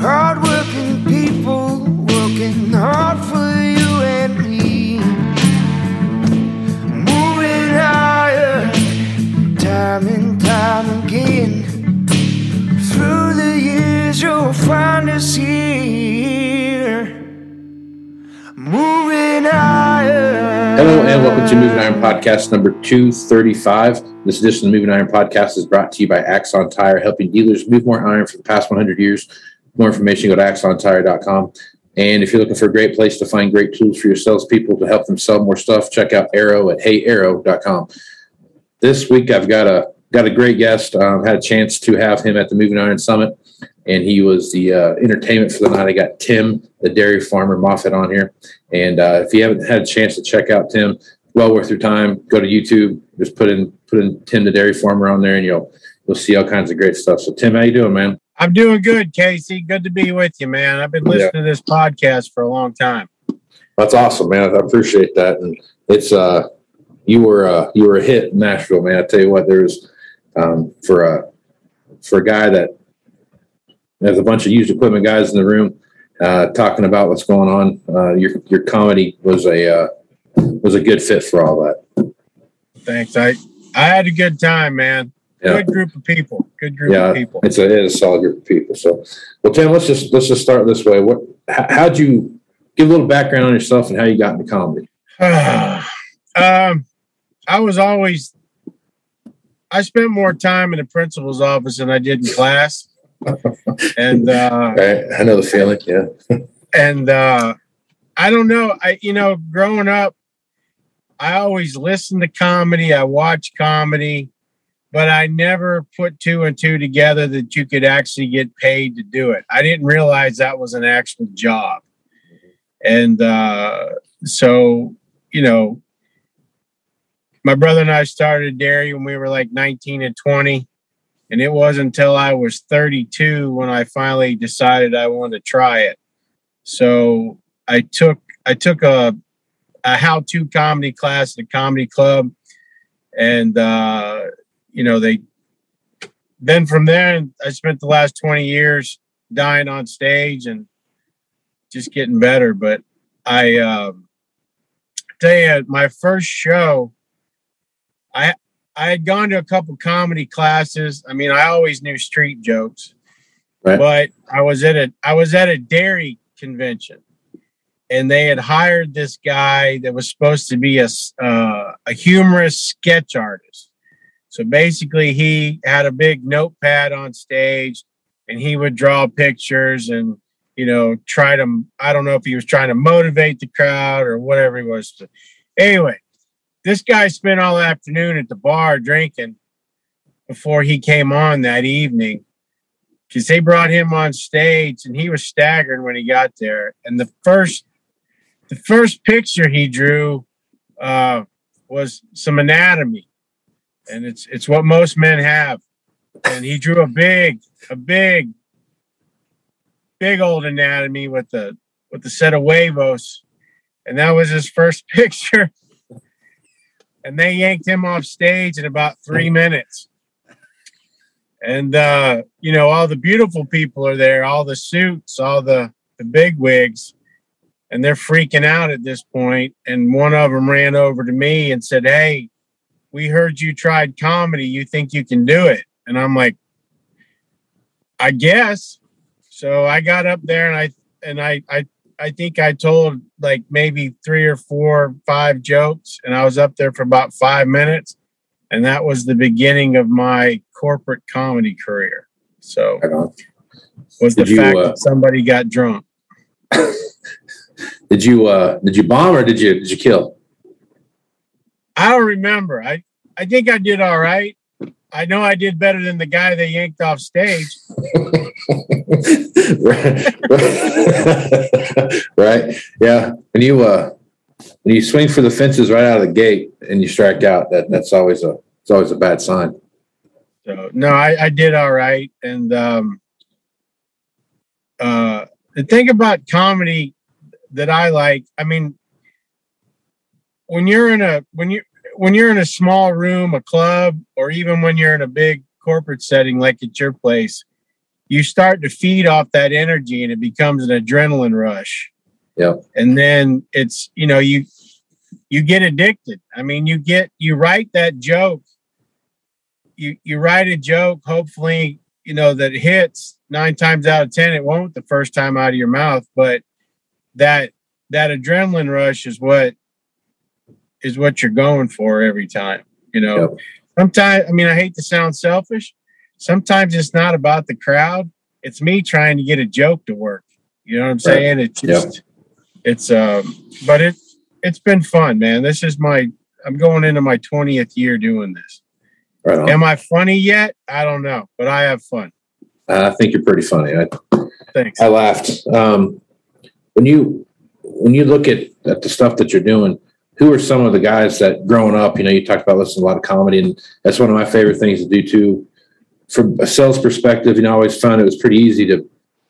Hardworking people working hard for you and me. Moving higher, time and time again. Through the years, you'll find us here. Moving higher. Hello and welcome to Moving Iron Podcast number 235. This edition of the Moving Iron Podcast is brought to you by Axon Tire, helping dealers move more iron for the past 100 years. More information, go to axontire.com. And if you're looking for a great place to find great tools for your salespeople to help them sell more stuff, check out Arrow at heyarrow.com. This week I've got a got a great guest. Um, had a chance to have him at the Moving Iron Summit, and he was the uh, entertainment for the night. I got Tim, the dairy farmer Moffett, on here. And uh, if you haven't had a chance to check out Tim, well worth your time. Go to YouTube, just put in put in Tim, the dairy farmer, on there, and you'll you'll see all kinds of great stuff. So Tim, how you doing, man? I'm doing good, Casey. Good to be with you, man. I've been listening to this podcast for a long time. That's awesome, man. I appreciate that. And it's uh you were uh you were a hit in Nashville, man. I tell you what, there's um for a for a guy that there's a bunch of used equipment guys in the room uh talking about what's going on. Uh your your comedy was a uh was a good fit for all that. Thanks. I I had a good time, man. Yeah. Good group of people. Good group Yeah, of people. it's a it is a solid group of people. So well Tim, let's just let's just start this way. What how, how'd you give a little background on yourself and how you got into comedy? um, I was always I spent more time in the principal's office than I did in class. and uh Right. I know the feeling, yeah. and uh I don't know. I you know, growing up, I always listened to comedy, I watched comedy, but I never put two and two together that you could actually get paid to do it. I didn't realize that was an actual job. And uh so, you know, my brother and I started dairy when we were like 19 and 20. And it wasn't until I was 32 when I finally decided I wanted to try it. So I took I took a a how-to comedy class at a comedy club, and uh, you know they. Then from there, I spent the last twenty years dying on stage and just getting better. But I um, tell you, my first show, I I had gone to a couple comedy classes. I mean, I always knew street jokes, Right. but I was at a I was at a dairy convention, and they had hired this guy that was supposed to be a uh, a humorous sketch artist. So basically, he had a big notepad on stage, and he would draw pictures and you know try to. I don't know if he was trying to motivate the crowd or whatever he was. Anyway, this guy spent all afternoon at the bar drinking before he came on that evening because they brought him on stage and he was staggered when he got there and the first the first picture he drew uh, was some anatomy and it's it's what most men have and he drew a big a big big old anatomy with the with the set of huevos and that was his first picture and they yanked him off stage in about three minutes. And uh, you know, all the beautiful people are there, all the suits, all the the big wigs, and they're freaking out at this point. And one of them ran over to me and said, "Hey, we heard you tried comedy. You think you can do it?" And I'm like, "I guess." So I got up there and I and I I I think I told like maybe three or four, five jokes, and I was up there for about five minutes, and that was the beginning of my corporate comedy career. So was the you, fact uh, that somebody got drunk. Did you uh did you bomb or did you did you kill? I don't remember. I I think I did all right. I know I did better than the guy they yanked off stage. right. Yeah. When you uh when you swing for the fences right out of the gate and you strike out, that that's always a it's always a bad sign. So no, I, I did all right. And um uh the thing about comedy that I like, I mean, when you're in a when you when you're in a small room, a club, or even when you're in a big corporate setting like at your place, you start to feed off that energy and it becomes an adrenaline rush. Yep. And then it's, you know, you you get addicted. I mean, you get you write that joke. You you write a joke, hopefully, you know, that hits nine times out of ten. It won't the first time out of your mouth, but that that adrenaline rush is what is what you're going for every time. You know, Yep. sometimes I mean I hate to sound selfish. Sometimes it's not about the crowd. It's me trying to get a joke to work. You know what I'm Right. saying? It's Yep. just it's um but it it's been fun, man. This is my I'm going into my 20th year doing this. Right. Am I funny yet? I don't know, but I have fun. I think you're pretty funny. I Thanks. I laughed. Um, when you when you look at, at the stuff that you're doing, who are some of the guys that growing up, you know, you talked about listening to a lot of comedy, and that's one of my favorite things to do too. From a sales perspective, you know, I always found it was pretty easy to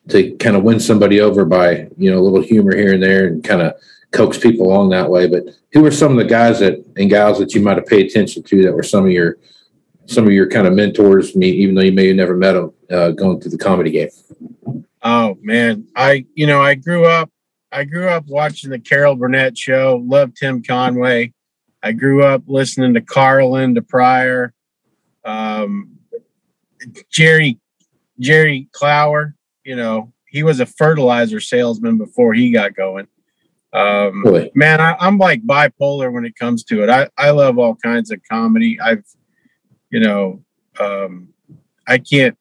to kind of win somebody over by you know a little humor here and there, and kind of coax people along that way. But who are some of the guys that and gals that you might have paid attention to that were some of your some of your kind of mentors? Me, even though you may have never met them, uh, going through the comedy game. Oh man, I you know I grew up I grew up watching the Carol Burnett show. Loved Tim Conway. I grew up listening to Carlin, to Pryor, um, Jerry Jerry Clower. You know he was a fertilizer salesman before he got going. Um, Really? man, I, I'm like bipolar when it comes to it. I I love all kinds of comedy. I've you know um, I can't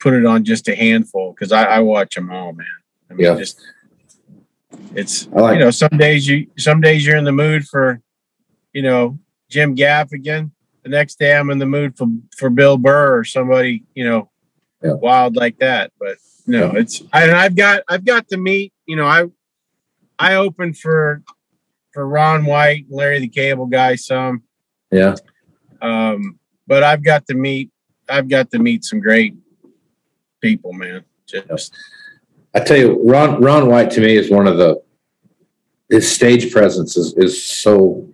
put it on just a handful because I, I watch them all, man. I mean, Yeah. just it's like you know some days you some days you're in the mood for you know Jim Gaffigan. The next day I'm in the mood for for Bill Burr or somebody you know Yeah. wild like that. But no, it's I, and I've got I've got to meet you know I I opened for for Ron White, Larry the Cable Guy some. yeah. Um, but I've got to meet I've got to meet some great people, man. Just I tell you, Ron Ron White to me is one of the his stage presence is is so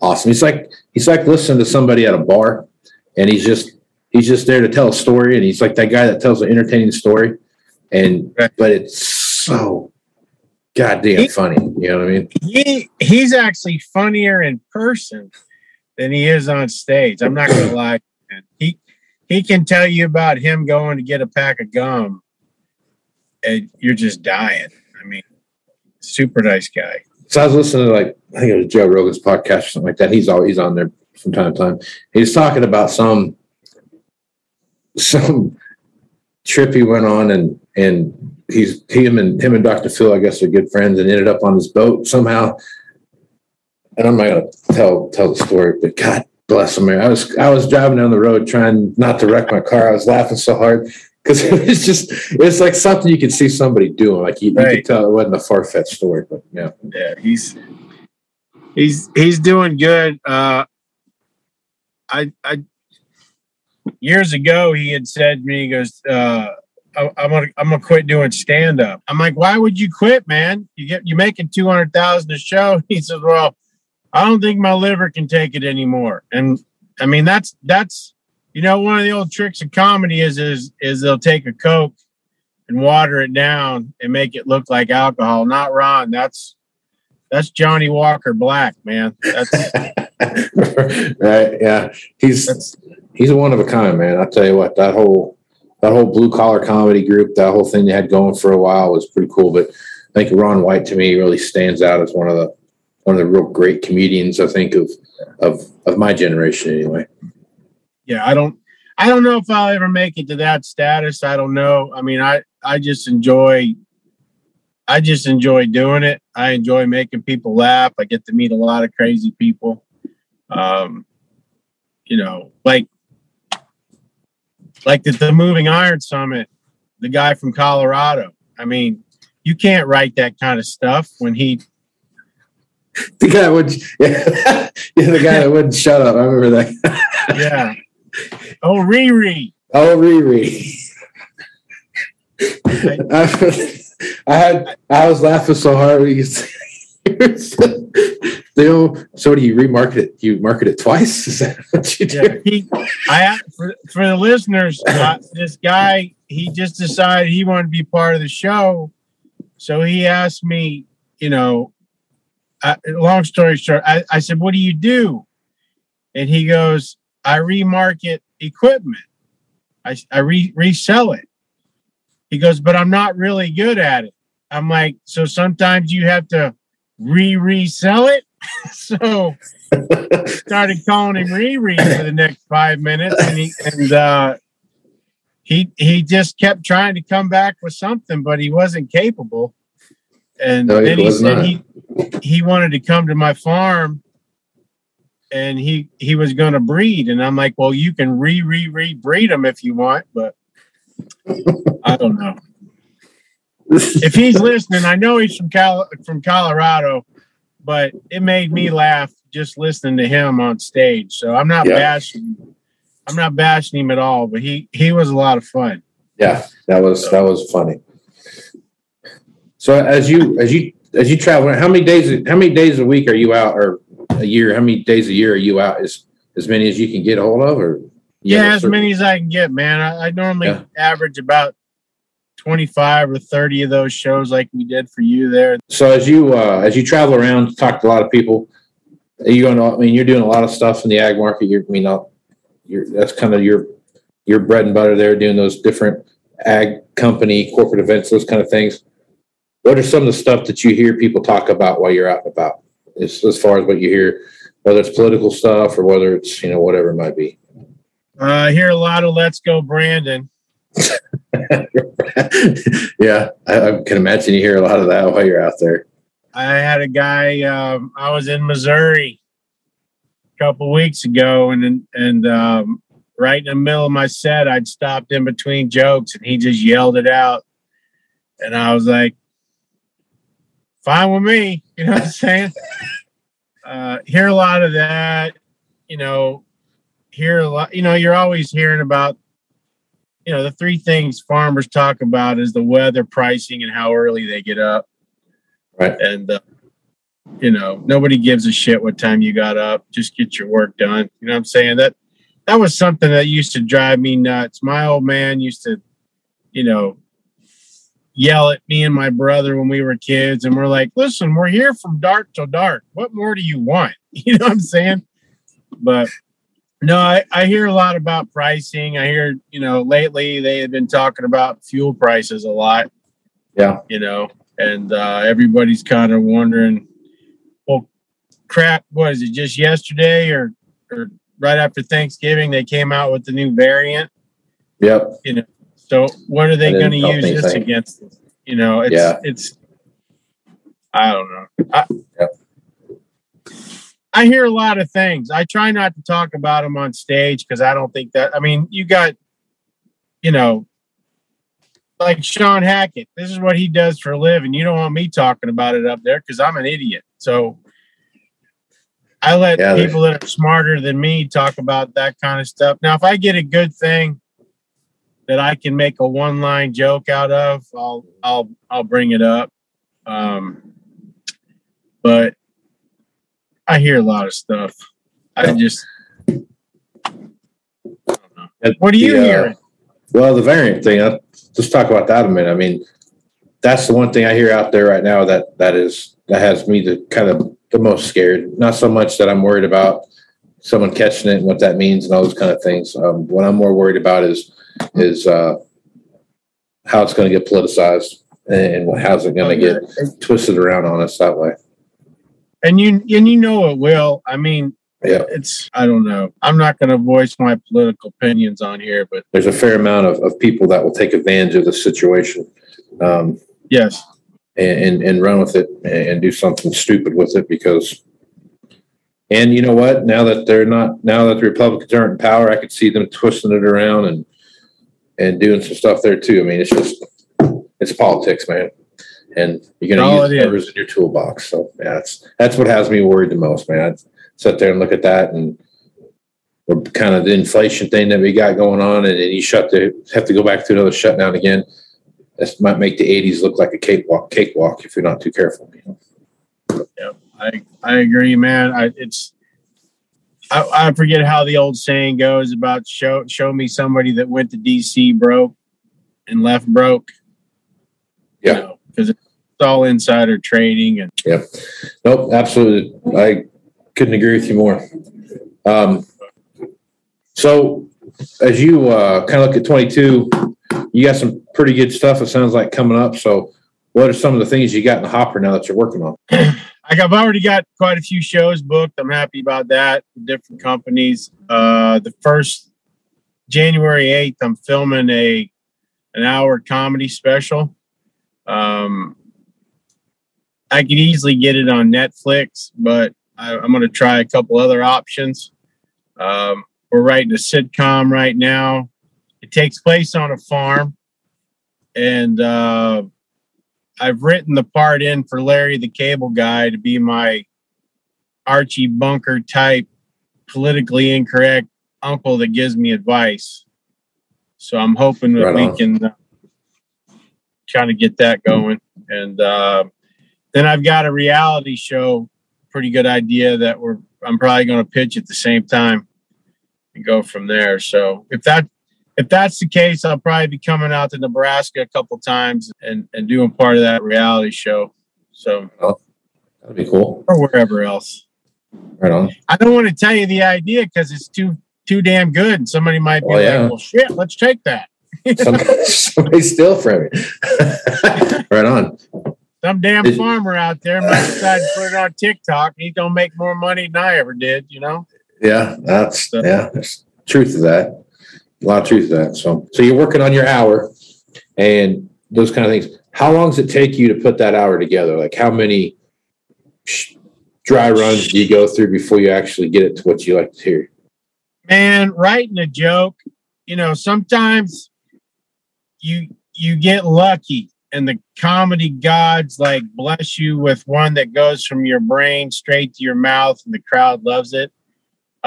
awesome. He's like he's like listening to somebody at a bar, and he's just he's just there to tell a story, and he's like that guy that tells an entertaining story, and but it's so goddamn He- funny. You know what I mean? he he's actually funnier in person than he is on stage. I'm not gonna lie. Man. He he can tell you about him going to get a pack of gum, and you're just dying. I mean, super nice guy. So I was listening to like I think it was Joe Rogan's podcast or something like that. He's always on there from time to time. He's talking about some some trip he went on and and he's him and him and Dr. Phil, I guess, are good friends and ended up on this boat somehow. And I'm not gonna tell tell the story, but God bless him. I was I was driving down the road trying not to wreck my car. I was laughing so hard because it's just it's like something you can see somebody doing. Like you, you Right. could tell it wasn't a far fetched story, but yeah. Yeah, he's he's he's doing good. Uh, I I years ago he had said to me, he goes, uh, I, I'm gonna I'm gonna quit doing stand up. I'm like, why would you quit, man? You get you're making two hundred thousand a show. He says, well, I don't think my liver can take it anymore. And I mean, that's that's you know one of the old tricks of comedy is is is they'll take a coke and water it down and make it look like alcohol. Not Ron. That's that's Johnnie Walker Black, man. That's right. Yeah. He's that's he's a one of a kind, man. I'll tell you what, that whole that whole blue collar comedy group, that whole thing they had going for a while was pretty cool. But I think Ron White to me really stands out as one of the one of the real great comedians. I think of of of my generation anyway. Yeah, I don't I don't know if I'll ever make it to that status. I don't know. I mean, I I just enjoy I just enjoy doing it. I enjoy making people laugh. I get to meet a lot of crazy people. Um, you know, like like the, the Moving Iron Summit, the guy from Colorado. I mean, you can't write that kind of stuff when he The guy would, yeah, yeah the guy that wouldn't shut up. I remember that. yeah. Oh, Riri. Oh, Riri. I, I had I was laughing so hard when you said they know, so do you remarket it? You market it twice? Is that what you do? Yeah, he, I for, for the listeners, uh, this guy he just decided he wanted to be part of the show, so he asked me, you know, uh, long story short, I, I said, "What do you do?" And he goes, "I remarket equipment. I I re- resell it." He goes, "But I'm not really good at it." I'm like, "So sometimes you have to re resell it." so started calling him Riri for the next five minutes, and he and uh, he he just kept trying to come back with something, but he wasn't capable. And No, then he said not. he he wanted to come to my farm, and he he was going to breed, and I'm like, well, you can re re re breed them if you want, but I don't know. If he's listening, I know he's from Cal from Colorado, but it made me laugh just listening to him on stage. So I'm not Yeah. bashing. I'm not bashing him at all, but he he was a lot of fun. Yeah, that was that was funny. So as you as you as you travel, how many days how many days a week are you out, or a year? How many days a year are you out? As as many as you can get a hold of, or Yeah, as certain- many as I can get, man. I, I normally Yeah. average about 25 or 30 of those shows like we did for you there. So as you uh, as you travel around, talk to a lot of people. Are you going? To, I mean, you're doing a lot of stuff in the ag market. You're, I mean, you're that's kind of your your bread and butter there, doing those different ag company corporate events, those kind of things. What are some of the stuff that you hear people talk about while you're out and about? As, as far as what you hear, whether it's political stuff or whether it's you know whatever it might be. Uh, I hear a lot of Let's Go Brandon. yeah, I, I can imagine you hear a lot of that while you're out there. I had a guy. Um, I was in Missouri a couple weeks ago, and and um, right in the middle of my set, I'd stopped in between jokes, and he just yelled it out, and I was like, "Fine with me," you know what I'm saying? uh, hear a lot of that, you know. Hear a lot, you know. You're always hearing about, you know, the three things farmers talk about is the weather, pricing, and how early they get up Right. and uh, you know nobody gives a shit what time you got up just get your work done you know what i'm saying that that was something that used to drive me nuts my old man used to you know yell at me and my brother when we were kids and we're like listen we're here from dark till dark what more do you want you know what i'm saying but no I, I hear a lot about pricing i hear you know lately they have been talking about fuel prices a lot Yeah. you know and uh, everybody's kind of wondering, well, crap, what is it? Just yesterday or or right after Thanksgiving they came out with the new variant. Yep. So what are they going to use this against? You know, it's Yeah. it's. I don't know. I. I hear a lot of things. I try not to talk about them on stage because I don't think that. I mean, you got, you know, like Sean Hackett. This is what he does for a living. You don't want me talking about it up there because I'm an idiot. So I let Yeah, people that are smarter than me talk about that kind of stuff. Now, if I get a good thing that I can make a one-line joke out of, I'll I'll I'll bring it up. Um, but I hear a lot of stuff. I just I don't know. What do you The, uh, hear? Well, the variant thing, uh, let's talk about that a minute. I mean, that's the one thing I hear out there right now that that is that has me the kind of the most scared. Not so much that I'm worried about someone catching it and what that means and all those kind of things. Um, what I'm more worried about is is uh, how it's going to get politicized and how's it going to get twisted around on us that way? and you and you know it will. I mean, Yeah. it's I don't know. I'm not going to voice my political opinions on here, but There's a fair amount of, of people that will take advantage of the situation um, yes, and, and, and run with it and, and do something stupid with it because. And you know what? Now that they're not, now that the Republicans aren't in power, I could see them twisting it around and and doing some stuff there too. I mean, it's just it's politics, man. And you're All going to it use numbers in your toolbox. So yeah, that's that's what has me worried the most, man. I'd sit there and look at that and or kind of the inflation thing that we got going on, and then you shut the have to go back to another shutdown again. This might make the '80s look like a cakewalk, cakewalk if you're not too careful. You know? I I agree, man. I it's I, I forget how the old saying goes about show show me somebody that went to DC broke and left broke. Yeah. because it's all insider trading and Yeah, Nope, absolutely. I couldn't agree with you more. Um, so as you uh, kind of look at 22, you got some pretty good stuff. It sounds like coming up. So what are some of the things you got in the hopper now that you're working on? I've already got quite a few shows booked. I'm happy about that. Different companies. Uh, the first January 8th, I'm filming a an hour comedy special. Um, I could easily get it on Netflix, but I, I'm going to try a couple other options. Um, we're writing a sitcom right now. It takes place on a farm, and uh, I've written the part in for Larry the Cable Guy to be my Archie Bunker type, politically incorrect uncle that gives me advice. So I'm hoping that Right we on. can uh, kind of get that going. And uh, then I've got a reality show, pretty good idea that we're I'm probably going to pitch at the same time and go from there. So if that if that's the case, I'll probably be coming out to Nebraska a couple times and, and doing part of that reality show. So oh, That'd be cool. or wherever else. Right on. I don't want to tell you the idea because it's too too damn good. And somebody might be Oh, yeah. like, "Well, shit, let's take that." Some, somebody steal from you. right on. Some damn Did- farmer out there might decide to put it on TikTok. He's gonna make more money than I ever did. You know? Yeah, that's yeah. There's truth to that. A lot of truth to that. So, so you're working on your hour and those kind of things. How long does it take you to put that hour together? Like, how many dry runs do you go through before you actually get it to what you like to hear? man writing a joke you know sometimes you you get lucky and the comedy gods like bless you with one that goes from your brain straight to your mouth and the crowd loves it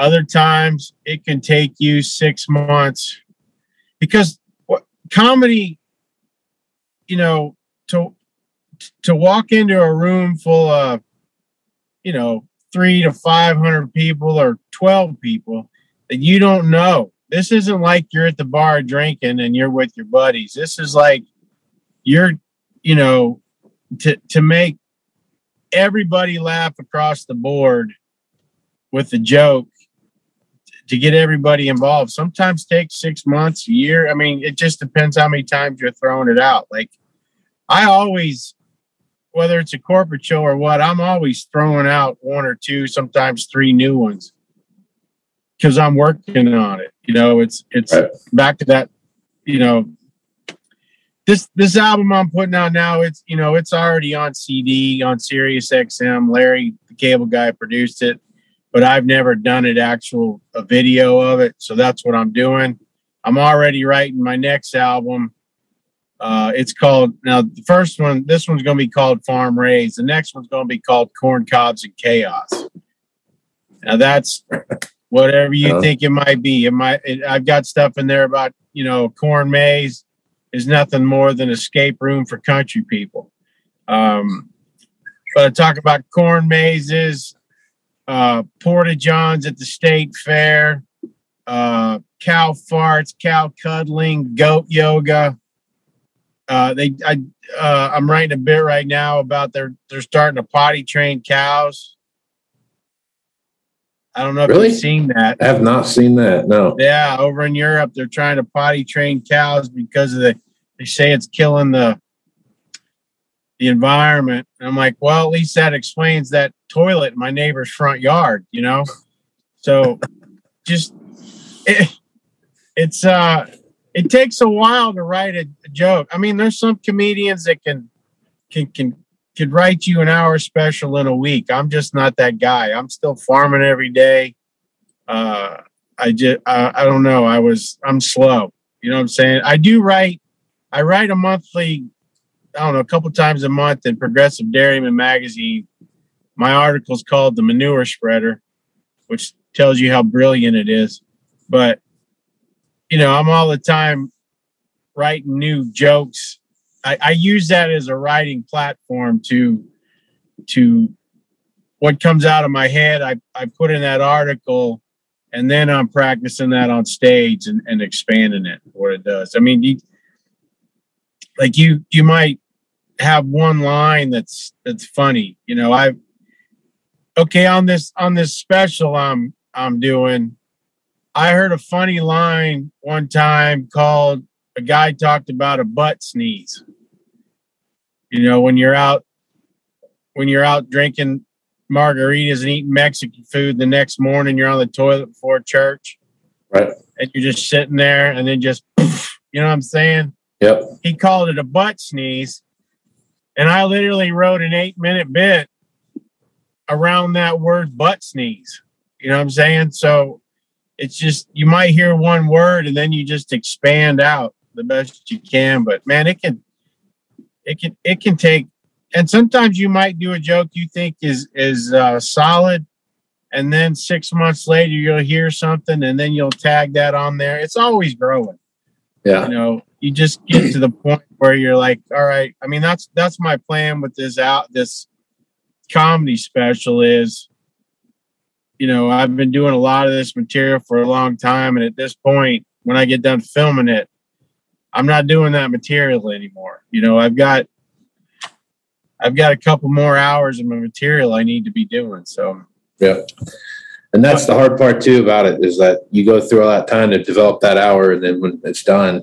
other times it can take you six months because what comedy you know to to walk into a room full of you know three to five hundred people or 12 people that you don't know. This isn't like you're at the bar drinking and you're with your buddies. This is like you're, you know, to to make everybody laugh across the board with the joke to get everybody involved. Sometimes takes six months, a year. I mean, it just depends how many times you're throwing it out. Like I always, whether it's a corporate show or what, I'm always throwing out one or two, sometimes three new ones because I'm working on it. You know, it's it's Right. back to that. You know, this this album I'm putting out now. It's you know it's already on CD on Sirius XM. Larry, the cable guy, produced it, but I've never done it actual a video of it. So that's what I'm doing. I'm already writing my next album. Uh, it's called now the first one. This one's going to be called Farm Raised. The next one's going to be called Corn Cobs and Chaos. Now that's whatever you Uh-huh. think it might be. It might. It, I've got stuff in there about you know corn maze is nothing more than escape room for country people. Um, but I talk about corn mazes, uh, porta johns at the state fair, uh, cow farts, cow cuddling, goat yoga. Uh, they, I, uh, I'm writing a bit right now about they're they're starting to potty train cows. I don't know if Really? you've seen that. I have not seen that. No. Yeah, over in Europe, they're trying to potty train cows because of the. They say it's killing the the environment. And I'm like, well, at least that explains that toilet in my neighbor's front yard, you know? So just it, it's uh it takes a while to write a, a joke. I mean, there's some comedians that can can can could write you an hour special in a week. I'm just not that guy. I'm still farming every day. Uh I just I, I don't know. I was I'm slow. You know what I'm saying? I do write I write a monthly I don't know, a couple times a month in Progressive Dairyman magazine. My article's called The Manure Spreader, which tells you how brilliant it is. But, you know, I'm all the time writing new jokes. I, I use that as a writing platform to to what comes out of my head, I, I put in that article and then I'm practicing that on stage and, and expanding it what it does. I mean, you, like you you might have one line that's that's funny you know i okay on this on this special i'm i'm doing i heard a funny line one time called a guy talked about a butt sneeze. You know when you're out when you're out drinking margaritas and eating mexican food the next morning you're on the toilet before church. Right. and you're just sitting there and then just you know what i'm saying Yep. he called it a butt sneeze. And I literally wrote an eight minute bit around that word butt sneeze. You know what I'm saying? So it's just, you might hear one word and then you just expand out the best you can. But man, it can, it can, it can take, and sometimes you might do a joke you think is, is uh, solid. And then six months later, you'll hear something and then you'll tag that on there. It's always growing Yeah. you know you just get to the point where you're like all right i mean that's that's my plan with this out this comedy special is you know i've been doing a lot of this material for a long time and at this point when i get done filming it i'm not doing that material anymore you know i've got i've got a couple more hours of my material i need to be doing so Yeah. And that's the hard part too about it is that you go through all that time to develop that hour, and then when it's done,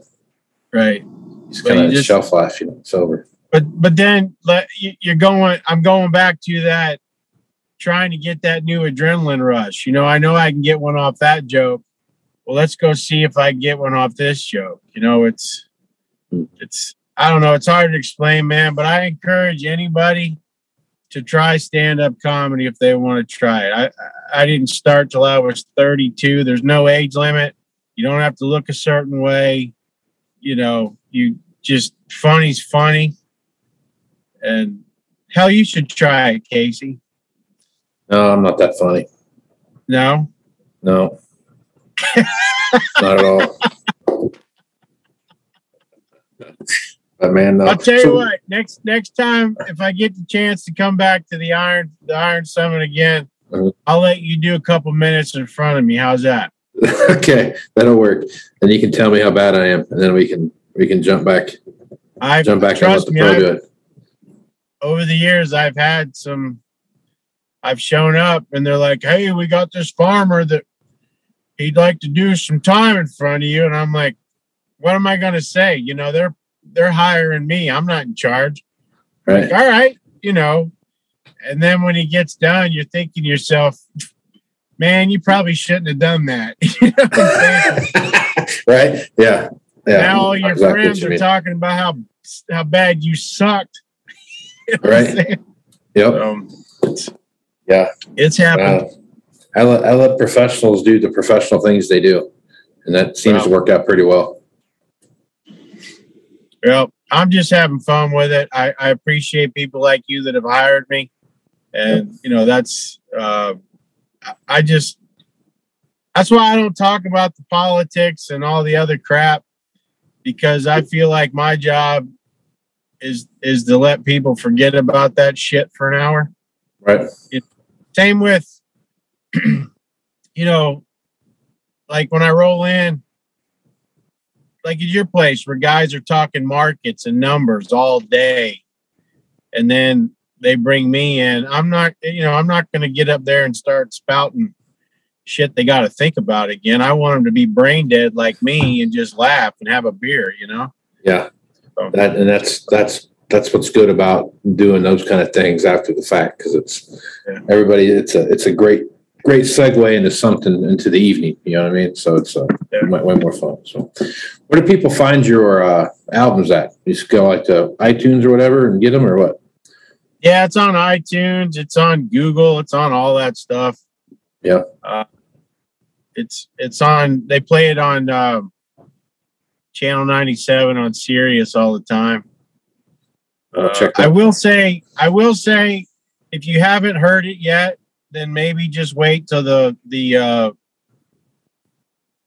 right. it's kind of shelf life. You know, it's over. but but then let you- you're going i'm going back to that trying to get that new adrenaline rush. You know i know i can get one off that joke. Well let's go see if i can get one off this joke. You know it's hmm. it's i don't know it's hard to explain man but i encourage anybody to try stand-up comedy if they want to try it. I i didn't start till i was 32 there's no age limit you don't have to look a certain way you know you just funny's funny and hell, you should try it, Casey. No, I'm not that funny. No, No, not at all. But man, no. I'll tell you So- what. Next next time, if I get the chance to come back to the Iron the Iron Summit again. I'll let you do a couple minutes in front of me. How's that? okay, that'll work. And you can tell me how bad I am, and then we can we can jump back I jump back trust the me. pro I've, do it. over the years, I've had some. I've shown up, and they're like, "Hey, we got this farmer that he'd like to do some time in front of you," and I'm like, "What am I going to say?" You know, they're they're hiring me. I'm not in charge. Right. like, all right, you know. And then when he gets done, you're thinking to yourself, man, you probably shouldn't have done that. You know what I'm saying? right? Yeah. Yeah. now all your Exactly friends you are mean. talking about how how bad you sucked. You know Right. Yep. Um, it's, Yeah. it's happened. I let I let professionals do the professional things they do, and that seems to work out pretty well. Well, I'm just having fun with it. I, I appreciate people like you that have hired me, and you know that's uh, I- just that's why I don't talk about the politics and all the other crap because I feel like my job is is to let people forget about that shit for an hour. Right. Same with you know, like when I roll in, like at your place where guys are talking markets and numbers all day, and then they bring me in. I'm not, you know, I'm not going to get up there and start spouting shit they got to think about again. I want them to be brain dead like me and just laugh and have a beer, you know? Yeah. So- That and that's that's that's what's good about doing those kind of things after the fact because it's Yeah. everybody. It's a it's a great great segue into something into the evening. You know what I mean? So it's uh, Yeah. way, way more fun. So, where do people find your uh, albums at? You just go like to iTunes or whatever and get them, or what? Yeah, it's on iTunes. It's on Google. It's on all that stuff. Yeah. Uh, it's it's on. They play it on um, channel ninety seven on Sirius all the time. I'll check Uh, I will say, I will say, if you haven't heard it yet, then maybe just wait till the the uh,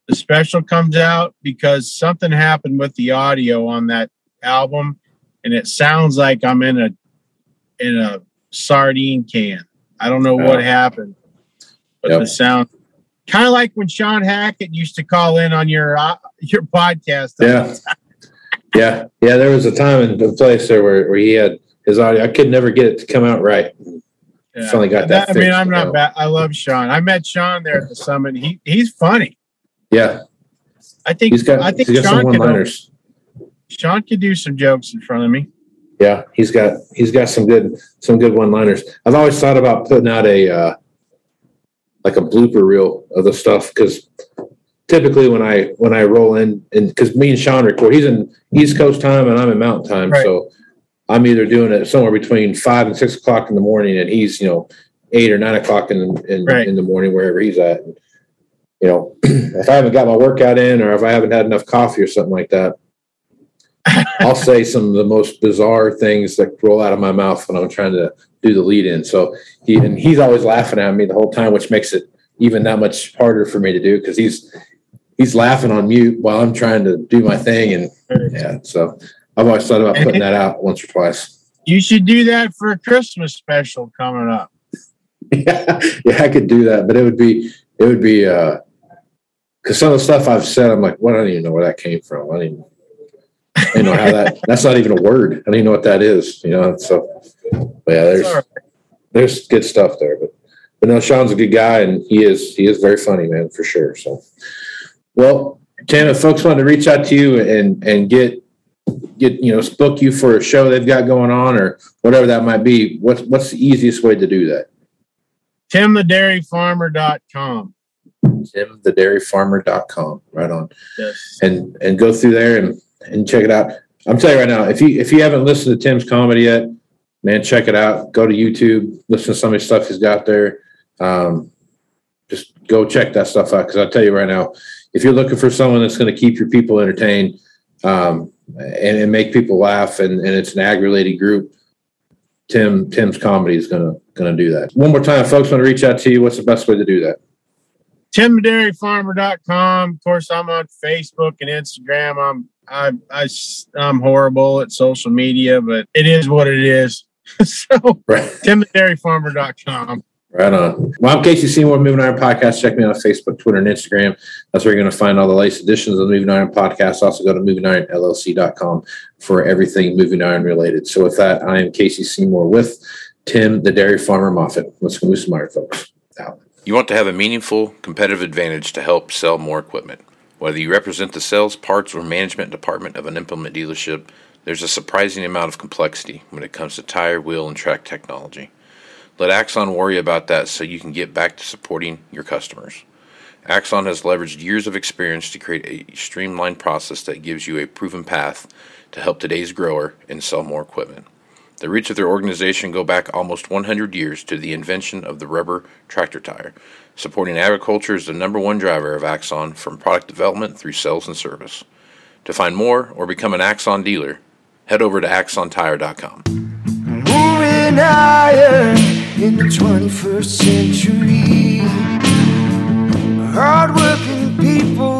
the special comes out because something happened with the audio on that album, and it sounds like I'm in a in a sardine can. I don't know what happened, but Yep. the sound kind of like when Sean Hackett used to call in on your uh, your podcast. Yeah. Yeah. Yeah. There was a time and a place there where, where he had his audio. I could never get it to come out right. Yeah. Finally got that I mean, I'm not bad. I love Sean. I met Sean there at the summit. He he's funny. Yeah. I think He's got, I think he's got some Sean liners. Sean could do some jokes in front of me. Yeah. He's got, he's got some good, some good one liners. I've always thought about putting out a, uh, like a blooper reel of the stuff because typically when I when I roll in and because me and Sean record, he's in East Coast time and I'm in Mountain time, Right. so I'm either doing it somewhere between five and six o'clock in the morning, and he's you know eight or nine o'clock in in, Right. in the morning wherever he's at. And, you know, if I haven't got my workout in or if I haven't had enough coffee or something like that, I'll say some of the most bizarre things that roll out of my mouth when I'm trying to do the lead in. So he and he's always laughing at me the whole time, which makes it even that much harder for me to do because he's he's laughing on mute while I'm trying to do my thing. And yeah, so I've always thought about putting that out once or twice. You should do that for a Christmas special coming up. yeah, yeah, I could do that, but it would be it would be uh because some of the stuff I've said, I'm like, what? I don't even know where that came from. I don't even, I don't know how that. That's not even a word. I don't even know what that is. You know. So, yeah, there's right. there's good stuff there. But but no, Sean's a good guy, and he is he is very funny, man, for sure. So, well, Tim, if folks want to reach out to you and and get get you know book you for a show they've got going on or whatever that might be, what's what's the easiest way to do that? TimTheDairyFarmer.com. timthedairyfarmer.com. Right on. Yes. And and go through there and and check it out. I'm telling you right now, if you if you haven't listened to Tim's comedy yet, man, check it out. Go to YouTube, listen to some of the stuff he's got there. Um, just go check that stuff out because I'll tell you right now, if you're looking for someone that's going to keep your people entertained um, and, and make people laugh, and, and it's an ag-related group, Tim Tim's comedy is going to going to do that. One more time, folks want to reach out to you. What's the best way to do that? TimTheDairyFarmer.com. Of course, I'm on Facebook and Instagram. I'm I, I I'm horrible at social media, but it is what it is. so Right. TimTheDairyFarmer.com. Right on. Well, I'm Casey Seymour, Moving Iron Podcast. Check me out on Facebook, Twitter, and Instagram. That's where you're going to find all the latest editions of the Moving Iron Podcast. Also, go to movingironllc.com for everything Moving Iron related. So, with that, I am Casey Seymour with Tim, the Dairy Farmer Moffett. Let's go move some iron, folks. Out. You want to have a meaningful competitive advantage to help sell more equipment. Whether you represent the sales, parts, or management department of an implement dealership, there's a surprising amount of complexity when it comes to tire, wheel, and track technology. Let Axon worry about that so you can get back to supporting your customers. Axon has leveraged years of experience to create a streamlined process that gives you a proven path to help today's grower and sell more equipment. The roots of their organization go back almost 100 years to the invention of the rubber tractor tire. Supporting agriculture is the number one driver of Axon from product development through sales and service. To find more or become an Axon dealer, head over to axontire.com. Moving higher in the 21st century. Hardworking people